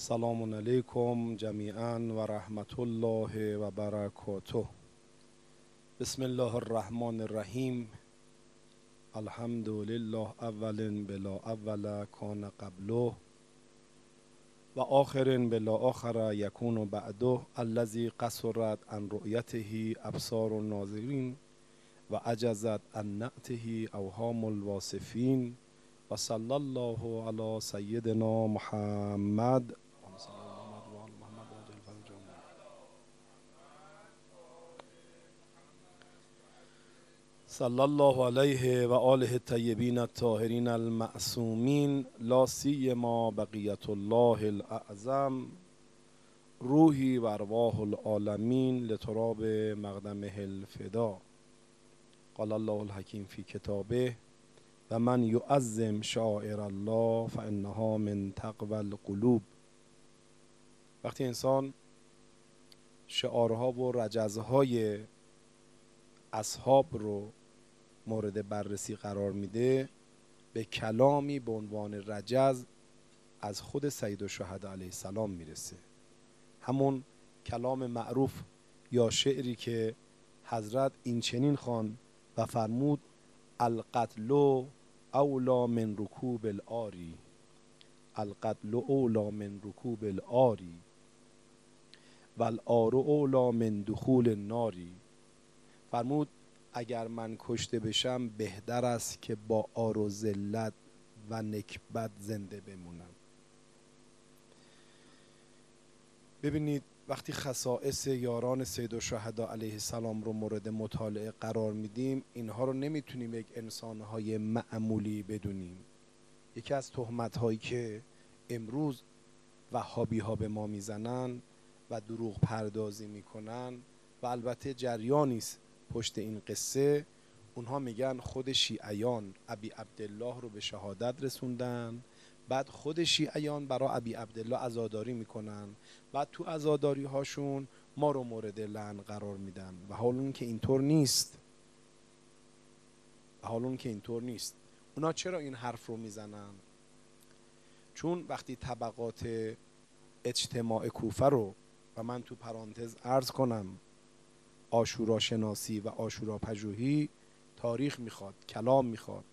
سلام علیکم جمیعا و رحمت الله و برکاته. بسم الله الرحمن الرحیم. الحمد لله اول بلا اول کان قبله و آخر بلا آخر یکون بعده الذي قصرت عن رؤیته ابصار الناظرین و عجزت عن نعته اوهام الواصفین و صلی الله علی سیدنا محمد صلی الله علیه و آله الطیبین الطاهرین المعصومین لا سیما بقیت الله الاعظم روحی و ارواح العالمین لتراب مقدمه الفدا. قال الله الحکیم فی کتابه و من یعظم شاعر الله فانها من تقوى القلوب. وقتی انسان شعارها و رجزهای اصحاب رو مورد بررسی قرار میده به کلامی به عنوان رجز از خود سید الشهدا علیه السلام می‌رسه. همون کلام معروف یا شعری که حضرت این چنین خوان و فرمود القتل اولا من رکوب الاری القتل اولا من رکوب الاری و الار اولا من دخول الناری. فرمود اگر من کشته بشم بهتر است که با آر و ذلت و نکبت زنده بمونم. ببینید وقتی خصائص یاران سید و شهدا علیه السلام رو مورد مطالعه قرار میدیم اینها رو نمی‌تونیم یک انسانهای معمولی بدونیم. یکی از تهمت هایی که امروز وهابی ها به ما می‌زنن و دروغ پردازی می‌کنن و البته جریانی است پشت این قصه اونها میگن خود شیعیان ابی عبدالله رو به شهادت رسوندن. بعد خود شیعیان برای ابی عبدالله عزاداری می‌کنن بعد تو عزاداری هاشون ما رو مورد لعن قرار میدن. و حال اون که اینطور نیست. و حال اون که اینطور نیست. اونا چرا این حرف رو می‌زنن؟ چون وقتی طبقات اجتماع کوفه رو و من تو پرانتز ارز کنم آشورا شناسی و آشورا پژوهی تاریخ می‌خواد کلام می‌خواد.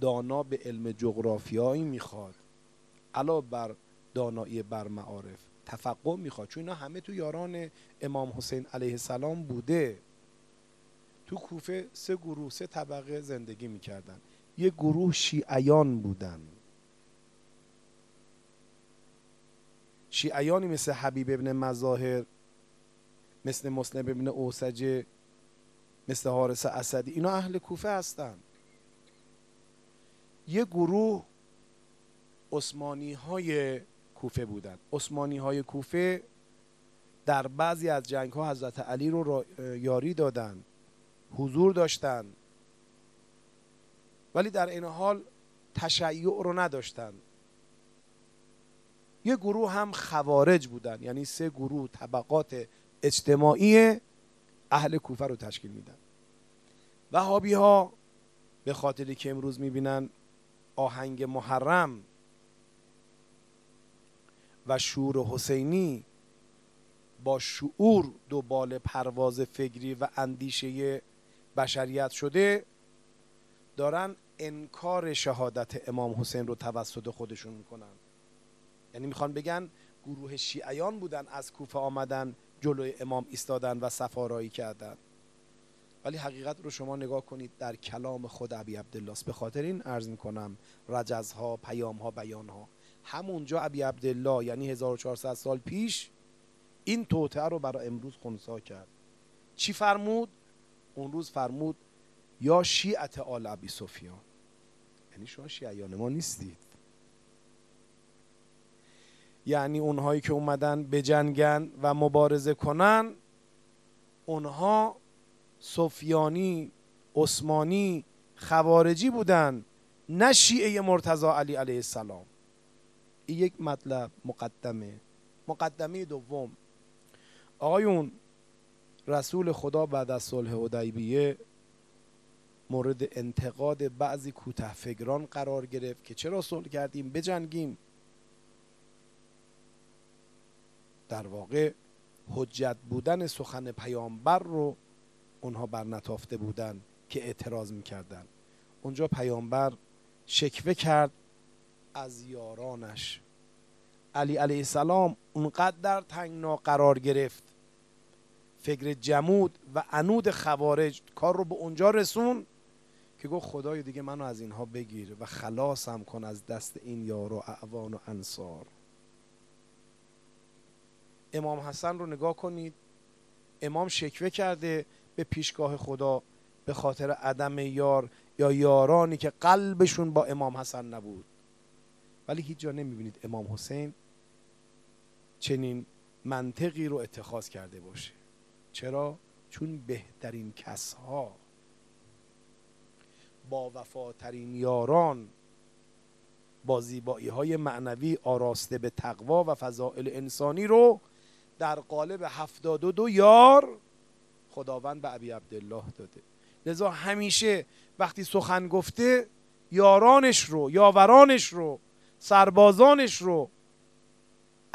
دانا به علم جغرافیایی می‌خواد. علاوه بر دانایی بر معارف تفقه می‌خواد. چون اینا همه تو یاران امام حسین علیه السلام بوده. تو کوفه سه گروه سه طبقه زندگی می‌کردن. یه گروه شیعیان بودن. شیعیانی مثل حبیب ابن مظاهر مثل مسلم ابن اوسجه مثل حارس اسدی اینا اهل کوفه هستن. یه گروه عثمانی های کوفه بودن. عثمانی های کوفه در بعضی از جنگ ها حضرت علی رو یاری دادن حضور داشتن ولی در این حال تشیع رو نداشتن. یه گروه هم خوارج بودن یعنی سه گروه طبقات اجتماعی اهل کوفه رو تشکیل میدن. وهابی ها به خاطری که امروز می‌بینن آهنگ محرم و شور حسینی با شعور دوبال پرواز فکری و اندیشه بشریت شده دارن انکار شهادت امام حسین رو توسط خودشون می‌کنن. یعنی می‌خوان بگن گروه شیعیان بودن از کوفه آمدن جلوی امام ایستادن و سفارایی کردن. ولی حقیقت رو شما نگاه کنید در کلام خود ابی عبدالله. به خاطر این عرض می‌کنم رجزها پیامها بیانها. همونجا ابی عبدالله یعنی 1400 سال پیش این توطعه رو برای امروز خونسا کرد. چی فرمود؟ اون روز فرمود یا شیعت آل ابی سفیان. یعنی شما شیعیان ما نیستید. یعنی اونهایی که اومدن بجنگن و مبارزه کنن اونها سفیانی عثمانی خوارجی بودن نه شیعه مرتضا علی علیه السلام. این یک مطلب مقدمه. مقدمه دوم. آقایون رسول خدا بعد از صلح حدیبیه مورد انتقاد بعضی کوته فکران قرار گرفت که چرا صلح کردیم؟ بجنگیم. در واقع حجت بودن سخن پیامبر رو اونها بر نتافته بودن که اعتراض می‌کردن. اونجا پیامبر شکوه کرد از یارانش. علی علیه السلام اونقدر در تنگنا قرار گرفت. فکر جمود و انود خوارج کار رو به اونجا رسون که گفت خدای دیگه منو از اینها بگیر و خلاصم کن از دست این یار و اعوان و انصار. امام حسن رو نگاه کنید. امام شکوه کرده به پیشگاه خدا به خاطر عدم یار یا یارانی که قلبشون با امام حسن نبود. ولی هیچ جا نمی‌بینید امام حسین چنین منطقی رو اتخاذ کرده باشه. چرا؟ چون بهترین کسها با وفاترین یاران با زیبایی های معنوی آراسته به تقوا و فضائل انسانی رو در قالب هفتاد و دو یار خداوند به ابی عبدالله داده. لذا همیشه وقتی سخن گفته یارانش رو یاورانش رو سربازانش رو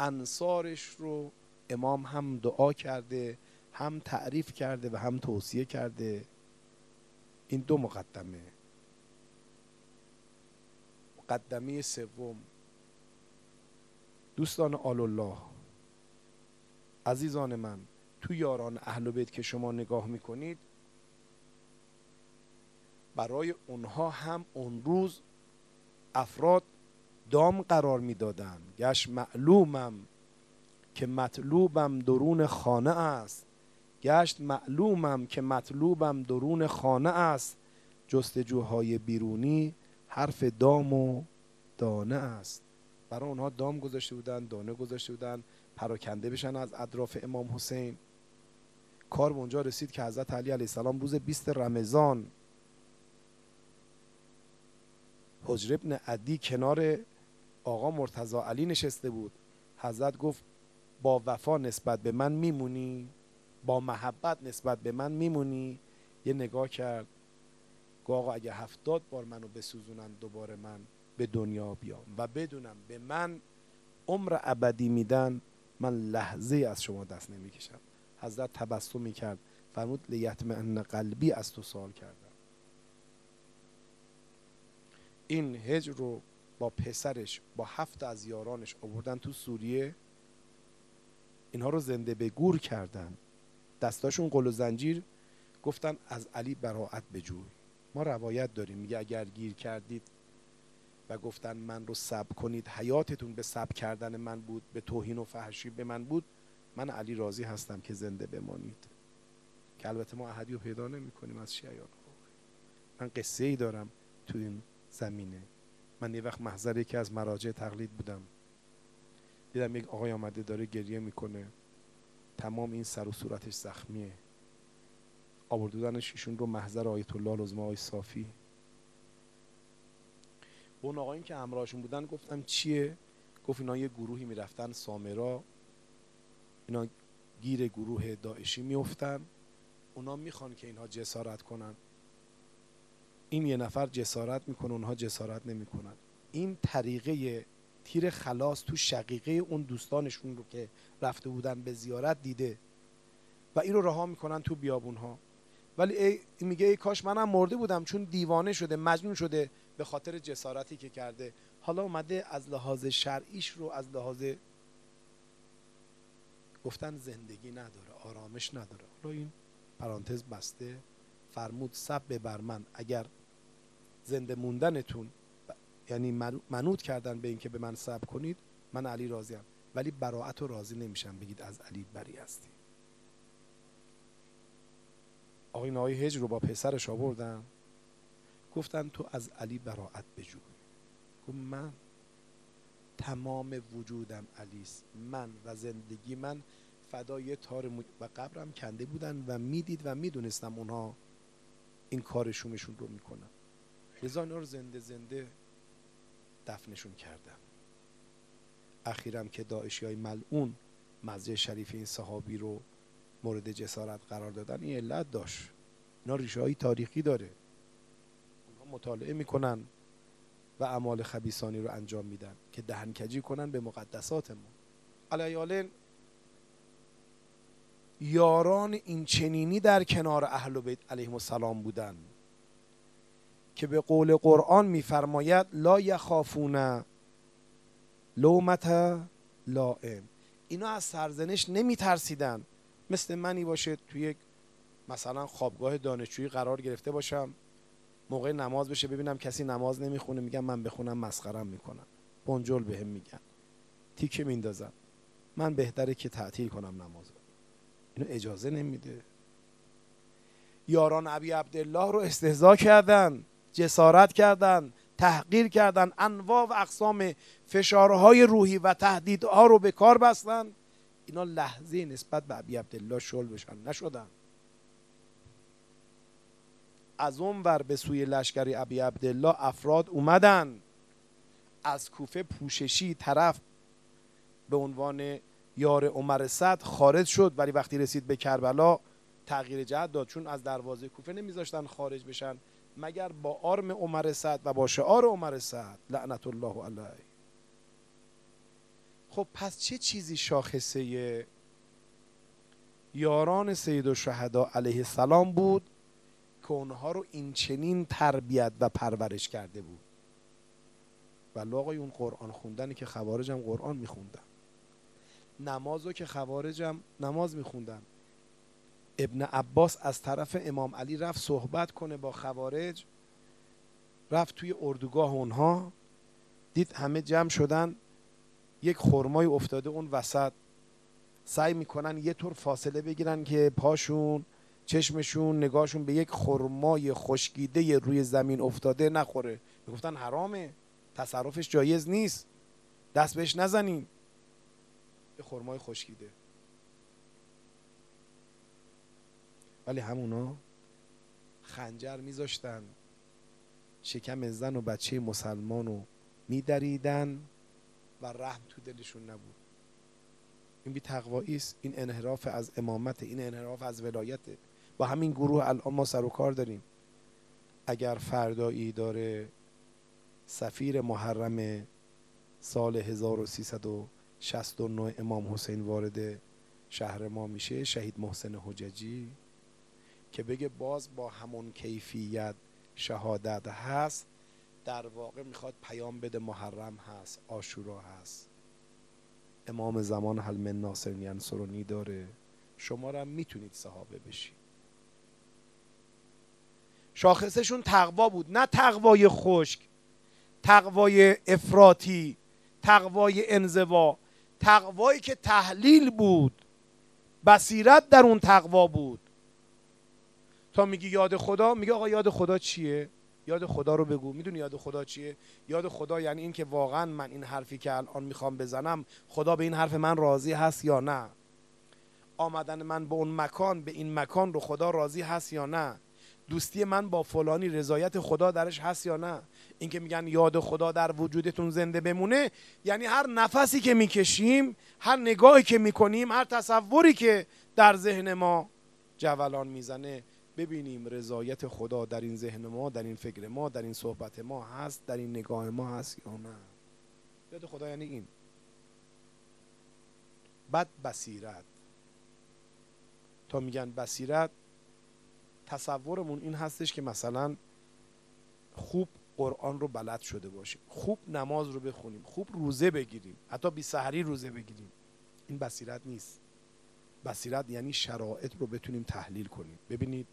انصارش رو امام هم دعا کرده هم تعریف کرده و هم توصیه کرده. این دو مقدمه. مقدمه سوم. دوستان آل الله عزیزان من تو یاران اهل بیت که شما نگاه می‌کنید برای اونها هم اون روز افراد دام قرار می‌دادند. گشت معلومم که مطلوبم درون خانه است. گشت معلومم که مطلوبم درون خانه است. جستجوهای بیرونی حرف دام و دانه است. برای اونها دام گذاشته بودن دانه گذاشته بودن پراکنده بشن از اطراف امام حسین. کار به اونجا رسید که حضرت علی علیه السلام روز 20 رمضان حجر ابن عدی کنار آقا مرتضا علی نشسته بود. حضرت گفت با وفا نسبت به من میمونی؟ با محبت نسبت به من میمونی؟ یه نگاه کرد. گفت آقا اگه هفتاد بار منو بسوزونن دوباره من به دنیا بیام و بدونم به من عمر ابدی میدن من لحظه از شما دست نمی‌کشم. حضرت تبسم می‌کرد. فرمود لیتمعن قلبی از تو سوال کردم. این هجر رو با پسرش با هفت از یارانش آوردن تو سوریه؟ اینها رو زنده به گور کردن. دستاشون قل و زنجیر. گفتن از علی براعت بجوی. ما روایت داریم. میگه اگر گیر کردید و گفتن من رو سب کنید. حیاتتون به سب کردن من بود به توهین و فحشی به من بود. من علی راضی هستم که زنده بمانید. که البته ما احدی رو پیدا نمی کنیم از شیعان من قصه ای دارم تو این زمینه. من یه وقت محضر یکی از مراجع تقلید بودم. دیدم یک آقای آمده داره گریه می‌کنه. تمام این سر و صورتش زخمیه. آوردودنش ایشون رو محضر آیت الله العظما آقای صافی. اون آقایین که همراهشون بودن گفتم چیه؟ گفت اینا یه گروهی می‌رفتن سامرا. اینا گیر گروه داعشی میفتن اونا می‌خوان که اینها جسارت کنن. این یه نفر جسارت می‌کنه اونها جسارت نمی‌کنن. این طریقه تیر خلاص تو شقیقه اون دوستانشون رو که رفته بودن به زیارت دیده و این رو رها می‌کنن تو بیابون ها ولی ای میگه ای کاش منم مرده بودم چون دیوانه شده مجنون شده. به خاطر جسارتی که کرده. حالا اومده از لحاظ شرعیش رو از لحاظ گفتن زندگی نداره آرامش نداره. حالا این پرانتز بسته. فرمود سب بر من. اگر زنده موندنتون یعنی منوط کردن به اینکه به من صبر کنید من علی راضیم. ولی براعت و راضی نمیشم. بگید از علی بری هستی. آقای نهای هج رو با پسرش آوردن. گفتن تو از علی براعت بجوی گفت من تمام وجودم علیست. من و زندگی من فدای تار و قبرم کنده بودن و می‌دید و می‌دونستم اونها این کارشونشون رو می‌کنن. لذا رو زنده زنده دفنشون کردم اخیرم که داعشی های ملعون مزه شریف این صحابی رو مورد جسارت قرار دادن این علت داشت. اینا ریشه های تاریخی داره. مطالعه می‌کنن و اعمال خبیسانی رو انجام میدن که دهنکجی کنن به مقدسات ما علیالین یاران این چنینی در کنار اهل بیت علیهم السلام بودن که به قول قرآن میفرماید لا یخافون لومت لائم. اینا از سرزنش نمی ترسیدن مثل منی باشه توی یک مثلا خوابگاه دانشجویی قرار گرفته باشم. موقع نماز بشه ببینم کسی نماز نمی‌خونه میگم من بخونم مسخرم می‌کنن بنجل بهم میگن. تیکه میندازن من بهتره که تعطیل کنم نماز اینو اجازه نمیده. یاران ابی عبدالله رو استهزا کردن جسارت کردن تحقیر کردن انواع و اقسام فشارهای روحی و تهدیدها رو به کار بستن. اینا لحظه نسبت به ابی عبدالله شل بشن. نشدن. از اون ور به سوی لشکری ابی عبدالله افراد اومدن. از کوفه پوششی طرف به عنوان یار عمر صد خارج شد ولی وقتی رسید به کربلا تغییر جهت داد چون از دروازه کوفه نمیذاشتن خارج بشن. مگر با آرم عمر سعد و با شعار عمر سعد لعنت الله علیه. خب پس چه چیزی شاخصه یاران سید و شهدا علیه السلام بود؟ اونها رو این چنین تربیت و پرورش کرده بود. و آقای اون قرآن خوندنی که خوارجم قرآن میخوندن نماز رو که خوارجم نماز میخوندن ابن عباس از طرف امام علی رفت صحبت کنه با خوارج. رفت توی اردوگاه اونها. دید همه جمع شدن. یک خرمای افتاده اون وسط. سعی می‌کنن یه طور فاصله بگیرن که پاشون چشمشون نگاهشون به یک خرمای خشکیده روی زمین افتاده نخوره. می‌گفتن حرامه. تصرفش جایز نیست. دست بهش نزنین. به خرمای خشکیده. ولی همونا خنجر میذاشتن. شکم زن و بچه مسلمان رو میدریدن و رحم تو دلشون نبود. این بی تقوایی است. این انحراف از امامت این انحراف از ولایت. با همین گروه الان ما سر و کار داریم. اگر فردایی داره سفیر محرم سال 1369 امام حسین وارد شهر ما میشه شهید محسن حججی که بگه باز با همون کیفیت شهادت هست در واقع می‌خواد پیام بده محرم هست آشورا هست. امام زمان حل من ناصر ینصرونی داره. شما را می‌تونید صحابه بشید. شاخصشون تقوا بود. نه تقوای خشک تقوای افراطی تقوای انزوا. تقوایی که تحلیل بود بصیرت در اون تقوا بود. تا میگی یاد خدا میگه آقا یاد خدا چیه؟ یاد خدا رو بگو. می‌دونی یاد خدا چیه؟ یاد خدا یعنی اینکه واقعا من این حرفی که الان می‌خوام بزنم خدا به این حرف من راضی هست یا نه؟ آمدن من به اون مکان به این مکان رو خدا راضی هست یا نه؟ دوستی من با فلانی رضایت خدا درش هست یا نه؟ اینکه میگن یاد خدا در وجودتون زنده بمونه یعنی هر نفسی که می‌کشیم هر نگاهی که می‌کنیم هر تصوری که در ذهن ما جولان می‌زنه ببینیم رضایت خدا در این ذهن ما در این فکر ما در این صحبت ما هست در این نگاه ما هست یا نه؟ یاد خدا یعنی این. بد بصیرت. تا میگن بصیرت تصورمون این هستش که مثلا خوب قرآن رو بلد شده باشیم خوب نماز رو بخونیم خوب روزه بگیریم حتی بی سحری روزه بگیریم. این بصیرت نیست. بصیرت یعنی شرایط رو بتونیم تحلیل کنیم. ببینید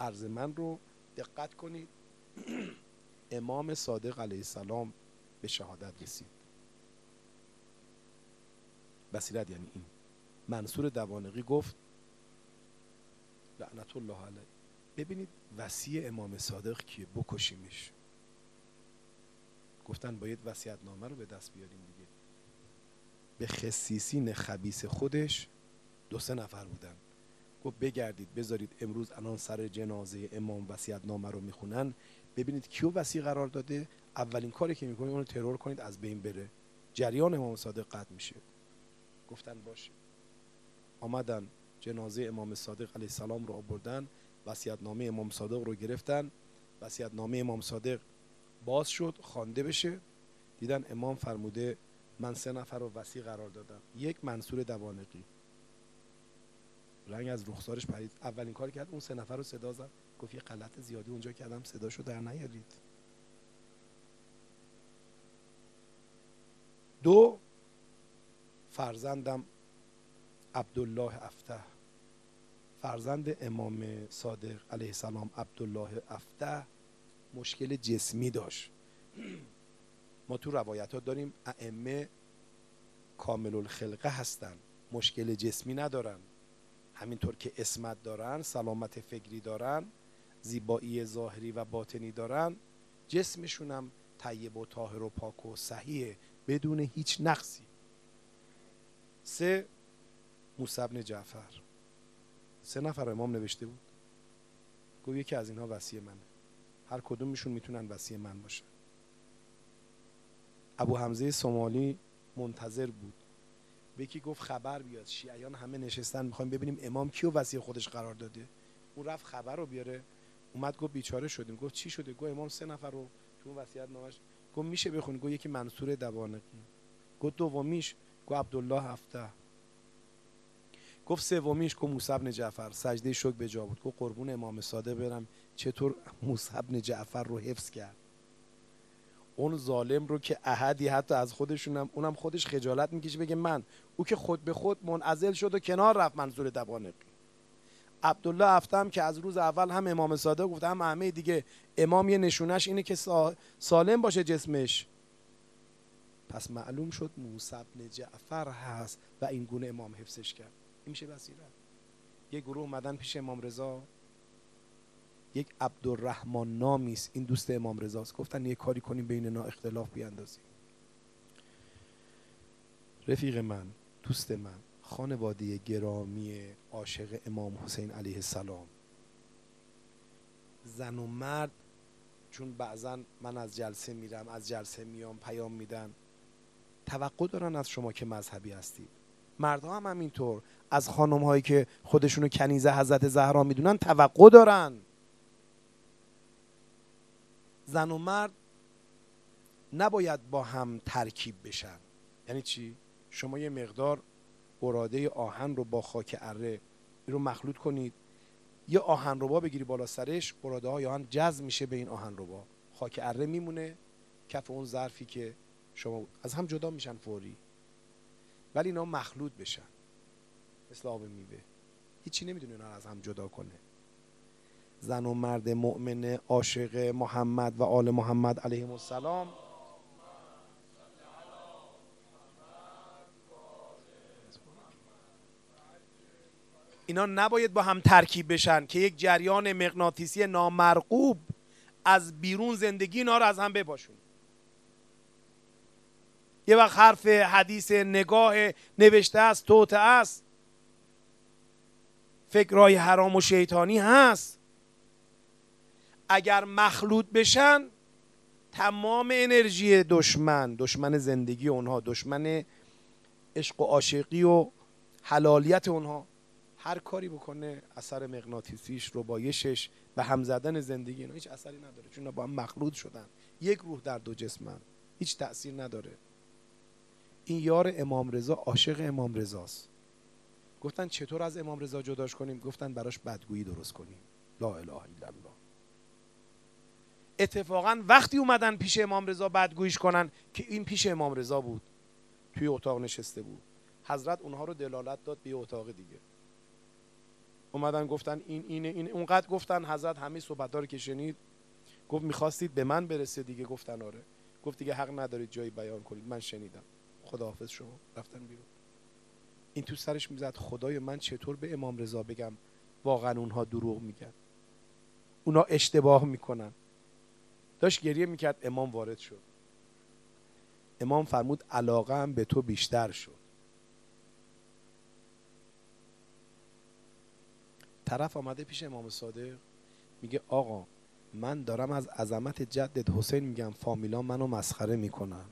عرض من رو دقت کنید. امام صادق علیه السلام به شهادت رسید. بصیرت یعنی این. منصور دوانقی گفت لعنت الله علیه. ببینید وسیع امام صادق کیه؟ بکشیمش. گفتن باید وسیعت نامه رو به دست بیاریم دیگه. به خصیصین خبیس خودش دو سه نفر بودن. گفت بگردید بذارید امروز الان سر جنازه امام وصیت نامه رو می‌خونن. ببینید کیو وصی قرار داده. اولین کاری که می‌کنید اونو ترور کنید از بین بره. جریان امام صادق قطع میشه. گفتن باشه. آمدن. جنازه امام صادق علیه السلام رو آوردن وصیت نامه امام صادق رو گرفتن. وصیت نامه امام صادق باز شد خوانده بشه. دیدن امام فرموده من سه نفر رو وصی قرار دادم. یک منصور دوانقی. رنگ از رخسارش پرید. اولین کار کرد اون سه نفر رو صدا زد. گفت یه غلط زیادی اونجا کردم صداشو در نیارید. دو فرزندم عبدالله افته فرزند امام صادق علیه السلام عبدالله افته مشکل جسمی داشت. ما تو روایت ها داریم ائمه کامل الخلقه هستن مشکل جسمی ندارن. همینطور که اسمت دارن سلامت فکری دارن زیبایی ظاهری و باطنی دارن جسمشون هم طیب و طاهر و پاک و صحیحه بدون هیچ نقصی. سه موسی بن جعفر. سه نفر امام نوشته بود. گفت یکی از اینها وصیه منه. هر کدومشون می‌تونن وصیه من باشن. ابو حمزه سومالی منتظر بود. به یکی گفت خبر بیاد. شیعیان همه نشستن می‌خوایم ببینیم امام کیو وصیه خودش قرار داده. اون رفت خبر رو بیاره. اومد گفت بیچاره شدیم. گفت چی شده؟ گفت امام سه نفر رو تو اون وصیت نامش گفت میشه بخونی؟ گفت یکی منصور دوانقی. گفت دومیش؟ گفت عبدالله هفته. گفت سومیش گفت موسی بن جعفر سجده شکر به جا بود. گفت قربون امام صادق برم. چطور موسی بن جعفر رو حفظ کرد؟ اون ظالم رو که احدی حتی از خودشونم اونم خودش خجالت می‌کشه بگه من. او که خود به خود منعزل شد و کنار رفت منظور دوانقی عبدالله افتم که از روز اول هم امام صادق گفت هم همه دیگه. امام یه نشونش اینه که سالم باشه جسمش. پس معلوم شد موسی بن جعفر هست و این گونه امام حفظش کرد. این میشه بصیرت یه گروه اومدن پیش امام رضا. یک عبدالرحمن نامی است. این دوست امام رضاست گفتن یه کاری کنیم بین اینا اختلاف بیاندازیم. رفیق من دوست من خانواده گرامی عاشق امام حسین علیه السلام. زن و مرد چون بعضا من از جلسه میرم از جلسه میام پیام میدن. توقع دارن از شما که مذهبی هستید. مردها هم همینطور. از خانم هایی که خودشونو کنیزه حضرت زهرا می‌دونن توقع دارن. زن و مرد نباید با هم ترکیب بشن. یعنی چی؟ شما یه مقدار براده آهن رو با خاک اره رو مخلوط کنید. یه آهن با بگیری بالا سرش براده های آهن جذب میشه به این آهن با. خاک اره میمونه. کف اون ظرفی که شما از هم جدا میشن فوری. ولی اینا مخلوط بشن. مثل آب میوه. هیچی نمی‌دونه اینا از هم جدا کنه. زن و مرد مؤمن عاشق محمد و آل محمد علیه السلام. اینا نباید با هم ترکیب بشن که یک جریان مغناطیسی نامرغوب از بیرون زندگی اینا رو از هم بباشون یه وقت حرف حدیث نگاه نوشته است توته است. فکرهای حرام و شیطانی هست. اگر مخلوط بشن تمام انرژی دشمن دشمن زندگی اونها دشمن عشق و عاشقی و حلالیت اونها هر کاری بکنه اثر مغناطیسیش ربایشش به هم زدن زندگی اینا هیچ اثری نداره چون با هم مخلوط شدن. یک روح در دو جسمن. هیچ تأثیر نداره. این یار امام رضا عاشق امام رضاست. گفتن چطور از امام رضا جداش کنیم؟ گفتن براش بدگویی درست کنیم. لا اله الا الله. اتفاقا وقتی اومدن پیش امام رضا بدگوییش کنن که این پیش امام رضا بود توی اتاق نشسته بود. حضرت اونها رو دلالت داد به اتاق دیگه. اومدن گفتن این اینه این اونقدر گفتن حضرت همه صحبت رو که شنید. گفت می‌خواستید به من برسه؟ دیگه گفتن آره. گفت دیگه حق ندارید جایی بیان کنید. من شنیدم. خداحافظ شما رفتن بیرون. این تو سرش می‌زد خدای من چطور به امام رضا بگم؟ واقعا اونها دروغ میگن. اونا اشتباه می‌کنن. داشت گریه می‌کرد امام وارد شد. امام فرمود علاقه هم به تو بیشتر شد. طرف آمده پیش امام صادق میگه آقا من دارم از عظمت جدت حسین میگم فامیلا منو مسخره می‌کنن.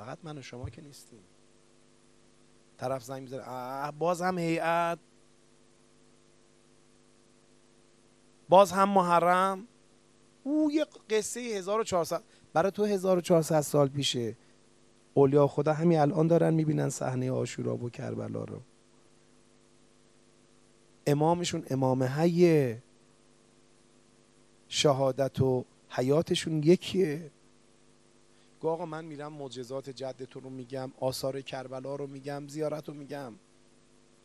فقط من و شما که نیستیم. طرف زنگ می‌زنه باز هم هیئت. باز هم محرم. او یه قصه 1400 برای تو 1400 سال پیشه. اولیا خدا همین الان دارن می‌بینن صحنه آشورا و کربلا رو. امامشون امام حیه. شهادت و حیاتشون یکیه. گو آقا من میرم معجزات جدتون رو میگم آثار کربلا رو میگم زیارت رو میگم.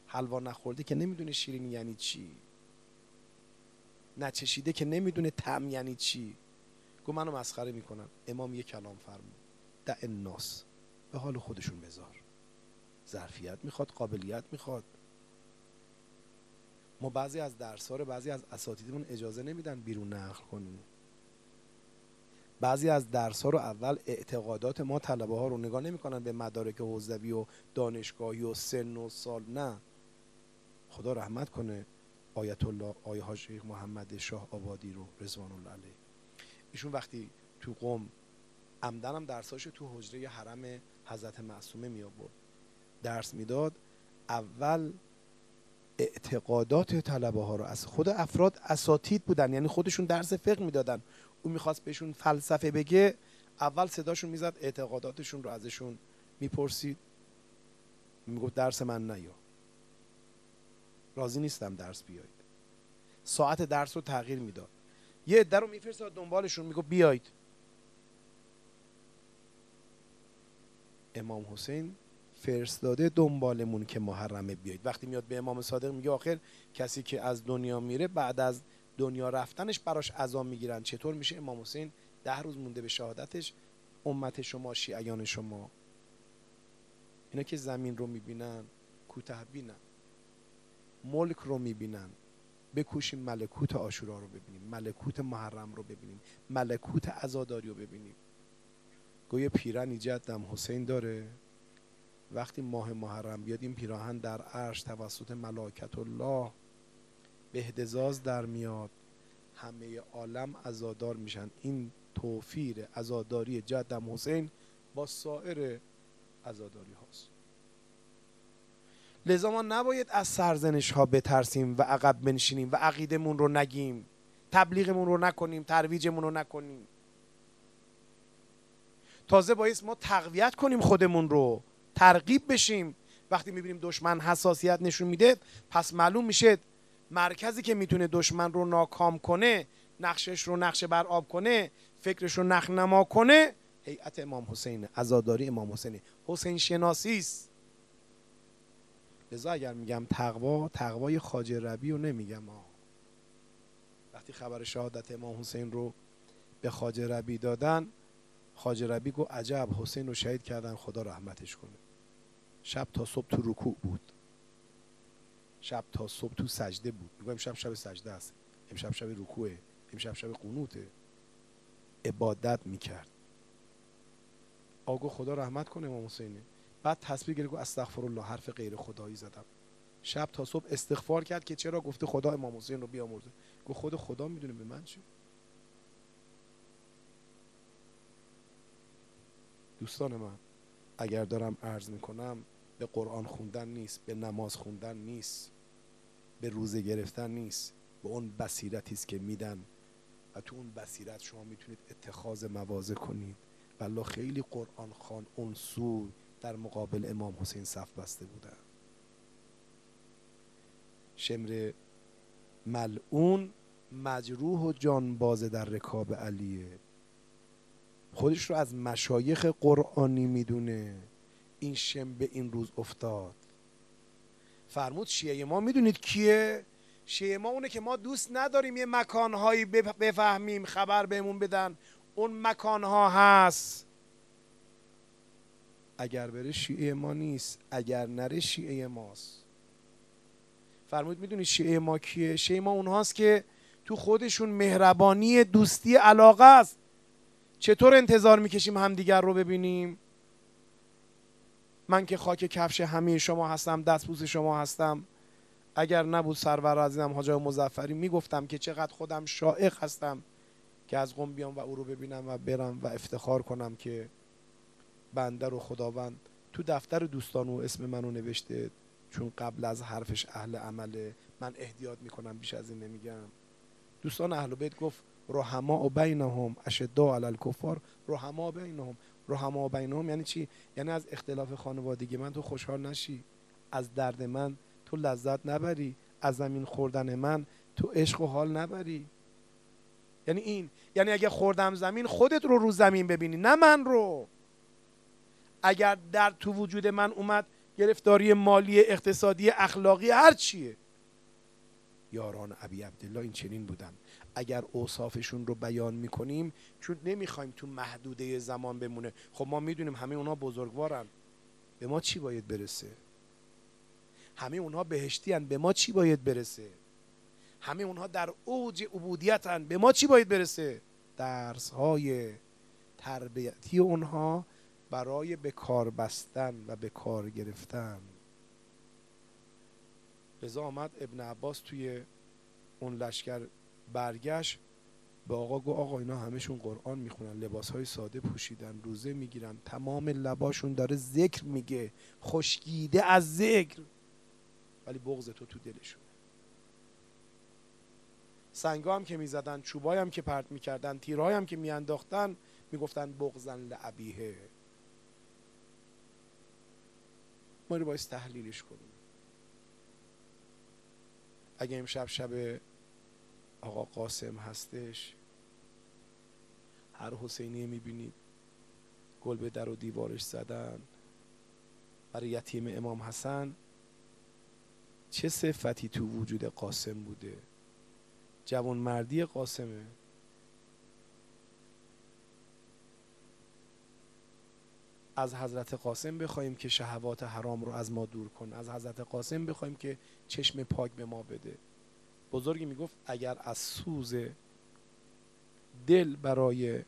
حلوا نخورده که نمی‌دونه شیرین یعنی چی. نچشیده که نمی‌دونه تم یعنی چی. گو منو مسخره می‌کنم امام یه کلام فرمود. دع الناس. به حال خودشون بذار. ظرفیت می‌خواد قابلیت می‌خواد. ما بعضی از درس بعضی از اساتیدمون اجازه نمیدن بیرون نقل کنیم. بعضی از درس ها رو اول اعتقادات ما طلبه ها رو نگاه نمی‌کنن به مدارک حوزوی و دانشگاهی و سن و سال نه. خدا رحمت کنه آیت الله آیه ها شیخ محمد شاه آبادی رو رضوان الله علیه. ایشون وقتی تو قوم عمدن درساش تو حجره حرم حضرت معصومه می آورد درس می‌داد اول اعتقادات طلبه ها رو از خود افراد اساتید بودن یعنی خودشون درس فقه می‌دادن. او می‌خواست بهشون فلسفه بگه اول صداشون می‌زد اعتقاداتشون رو ازشون می‌پرسید. می‌گفت درس من نیا. راضی نیستم درس بیاید. ساعت درس رو تغییر می‌داد. یه عده رو میفرستاد دنبالشون می‌گفت بیاید. امام حسین فرستاده دنبالمون که محرمه بیاید. وقتی میاد به امام صادق میگه آخر کسی که از دنیا میره بعد از دنیا رفتنش براش عذا می‌گیرن. چطور میشه امام حسین ده روز مونده به شهادتش؟ امت شما شیعیان شما. اینا که زمین رو می‌بینن کوته بینن. ملک رو می‌بینن. بکوشیم ملکوت آشورا رو ببینیم. ملکوت محرم رو ببینیم. ملکوت عزاداری رو ببینیم. گوی پیرن جدم حسین داره. وقتی ماه محرم بیاد این پیراهن در عرش توسط ملاکت الله بهدزاز در میاد. همه عالم ازادار میشن. این توفیر ازاداری جدم حسین با سایر ازاداری هاست. لذا ما نباید از سرزنش ها بترسیم و عقب بنشینیم و عقیدمون رو نگیم. تبلیغمون رو نکنیم ترویجمون رو نکنیم. تازه باید ما تقویت کنیم خودمون رو. ترغیب بشیم. وقتی می‌بینیم دشمن حساسیت نشون میده پس معلوم میشه مرکزی که می‌تونه دشمن رو ناکام کنه نقشش رو نقش بر آب کنه فکرش رو نخ نما کنه هیئت امام حسین عزاداری امام حسین حسین شناسی است. لذا اگر میگم تقوا تقوای خاج ربی رو نمیگم ها وقتی خبر شهادت امام حسین رو به خاج ربی دادن خاج ربی گو عجب حسین رو شهید کردن خدا رحمتش کنه. شب تا صبح تو رکوع بود. شب تا صبح تو سجده بود. میگم امشب شب سجده است. امشب شب رکوعه. امشب شب قنوته. عبادت می‌کرد. آگو خدا رحمت کنه امام حسینه. بعد تصویر گرفت استغفر الله حرف غیر خدایی زدم. شب تا صبح استغفار کرد که چرا؟ گفته خدا امام حسین رو بیامرزه. گفت خود خدا می‌دونه به من چی. دوستان من اگر دارم عرض می‌کنم به قرآن خوندن نیست به نماز خوندن نیست. به روزه گرفتن نیست. به اون بصیرتی است که میدن. و تو اون بصیرت شما می‌تونید اتخاذ موازه کنید. والله خیلی قرآن خان اون سو در مقابل امام حسین صف بسته بودن شمر ملعون مجروح و جانبازه در رکاب علیه. خودش رو از مشایخ قرآنی می‌دونه. این شم به این روز افتاد. فرمود شیعه ما می‌دونید کیه؟ شیعه ما اونه که ما دوست نداریم یه مکانهایی بفهمیم خبر بهمون بدن. اون مکانها هست. اگر بره شیعه ما نیست اگر نره شیعه ماست. فرمود می‌دونید شیعه ما کیه؟ شیعه ما اونهاست که تو خودشون مهربانی دوستی علاقه است. چطور انتظار می‌کشیم همدیگر رو ببینیم؟ من که خاک کفش همه شما هستم دستبوس شما هستم. اگر نبود سرور عزیزم حاج مزفری می‌گفتم که چقدر خودم شائق هستم که از قم بیام و او رو ببینم و برم و افتخار کنم که بنده رو خداوند تو دفتر دوستان و اسم منو نوشته چون قبل از حرفش اهل عمله من احتیاط می‌کنم بیش از این نمیگم. دوستان اهل بیت گفت رحما و بینهم اشدا علی الکفار رحما بینهم. رحما بینهم یعنی چی؟ یعنی از اختلاف خانوادگی. من تو خوشحال نشی. از درد من تو لذت نبری. از زمین خوردن من تو عشق و حال نبری. یعنی این. یعنی اگه خوردم زمین خودت رو رو زمین ببینی نه من رو. اگر در تو وجود من اومد گرفتاری مالی اقتصادی اخلاقی هر چیه. یاران ابی عبدالله این چنین بودن. اگر اوصافشون رو بیان می‌کنیم چون نمی‌خوایم تو محدوده زمان بمونه. خب ما می‌دونیم همه اونا بزرگوارن. به ما چی باید برسه؟ همه اونها بهشتی به ما چی باید برسه؟ همه اونها در اوج عبودیتن به ما چی باید برسه؟ درس های تربیتی اونها برای به کار بستن و به کار گرفتن. لذا آمد ابن عباس توی اون لشکر برگشت. به آقا گو آقا اینا همشون قرآن می‌خونن لباس های ساده پوشیدن روزه می‌گیرن تمام لباشون داره ذکر میگه خشکیده از ذکر. ولی بغض تو تو دلشون. سنگا هم که می‌زدن چوبای هم که پرت می‌کردن تیرهای هم که میانداختن می‌گفتن بغزن لعبیه. ما رو باید تحلیلش کنیم. اگه امشب شب آقا قاسم هستش هر حسینی می‌بینید گل به در و دیوارش زدن برای یتیم امام حسن چه صفتی تو وجود قاسم بوده؟ جوان مردی قاسمه. از حضرت قاسم بخوایم که شهوات حرام رو از ما دور کن. از حضرت قاسم بخوایم که چشم پاک به ما بده. بزرگی می‌گفت اگر از سوز دل برای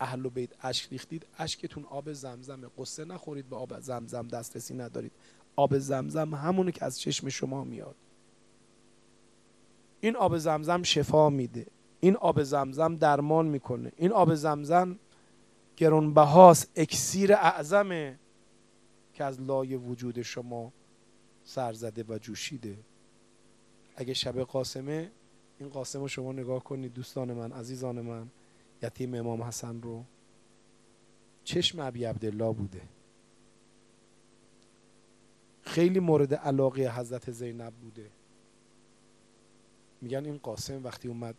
اهل و بیت اشک ریختید اشکتون آب زمزمه قصه نخورید به آب زمزم دسترسی ندارید. آب زمزم همونه که از چشم شما میاد. این آب زمزم شفا میده. این آب زمزم درمان می‌کنه. این آب زمزم گرانبهاست اکسیر اعظمه که از لای وجود شما سرزده و جوشیده. اگه شب قاسمه این قاسم رو شما نگاه کنید دوستان من عزیزان من یتیم امام حسن رو. چشم ابی عبدالله بوده. خیلی مورد علاقه حضرت زینب بوده. میگن این قاسم وقتی اومد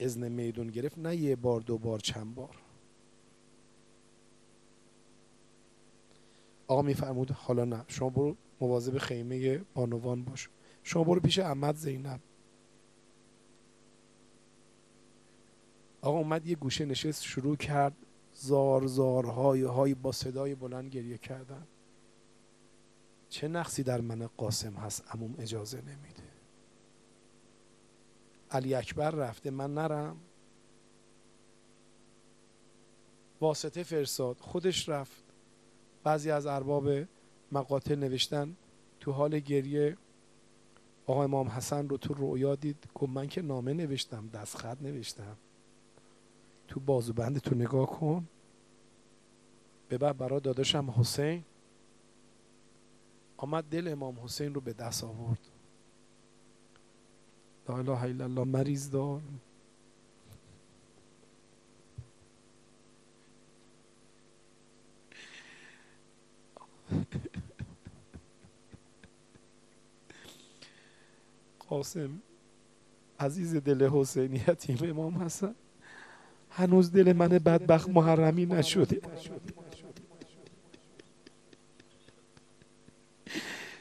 ازن میدون گرفت نه یه بار دو بار چند بار. آقا میفرمود حالا نه. شما برو مواظب خیمه بانوان باش. شما برو پیش احمد زینب. آقا اومد یه گوشه نشست شروع کرد زار زار های با صدای بلند گریه کردن. چه نقصی در من قاسم هست؟ اموم اجازه نمیده. علی اکبر رفته من نرم. واسطه فرساد خودش رفت. بعضی از ارباب مقاتل نوشتن تو حال گریه آقا امام حسن رو تو رویا دید گفت من که نامه نوشتم دستخط نوشتم. تو بازوبند تو نگاه کن. ببر برا داداشم حسین. آمد دل امام حسین رو به دست آورد. لا اله الا الله مریض دار. قاسم عزیز دل حسینی یتیم امام حسن. هنوز دل من بدبخت محرمی نشده.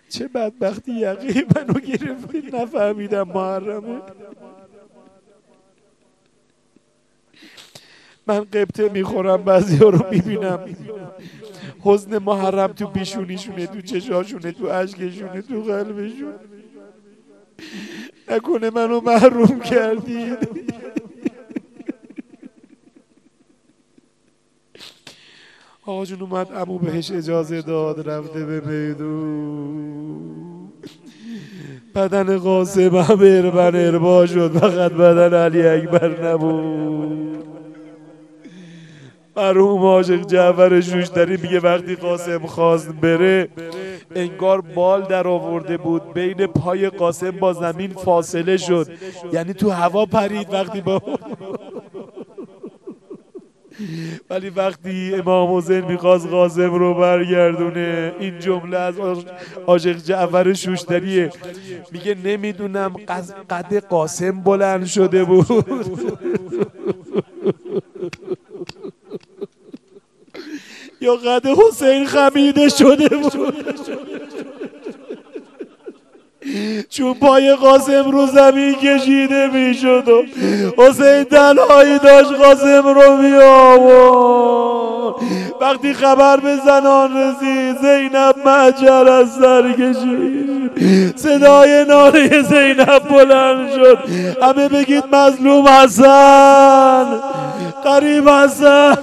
چه بدبختی یقی منو گرفتید نفهمیدم محرمه. من قبطه می‌خورم بعضی ها رو می‌بینم. حزن محرم تو پیشونیشونه تو چشاشونه تو عشقشونه تو قلبشون. نکنه منو محروم کردید. آقا جون اومد امو بهش اجازه داد رفته به میدون بدن قاسم هم اربن اربا شد فقط بدن علی اکبر نبود. مرحوم عاشق جعفر شوشتری میگه وقتی قاسم خواست بره انگار بال در آورده بود. بین پای قاسم با زمین فاصله شد. یعنی تو هوا پرید وقتی با ولی وقتی امام حسین می‌خواست قاسم رو برگردونه این جمله از عاشق جعفر شوشتریه میگه نمی‌دونم قد قاسم بلند شده بود. یا قد حسین خمیده شده بود. چون پای قاسم رو زمین کشیده می‌شد و حسین تنهایی داشت قاسم رو میآورد. وقتی خبر به زنان رسید زینب مجر از سر کشید. صدای ناله زینب بلند شد. همه بگید مظلوم حسن قریب حسن.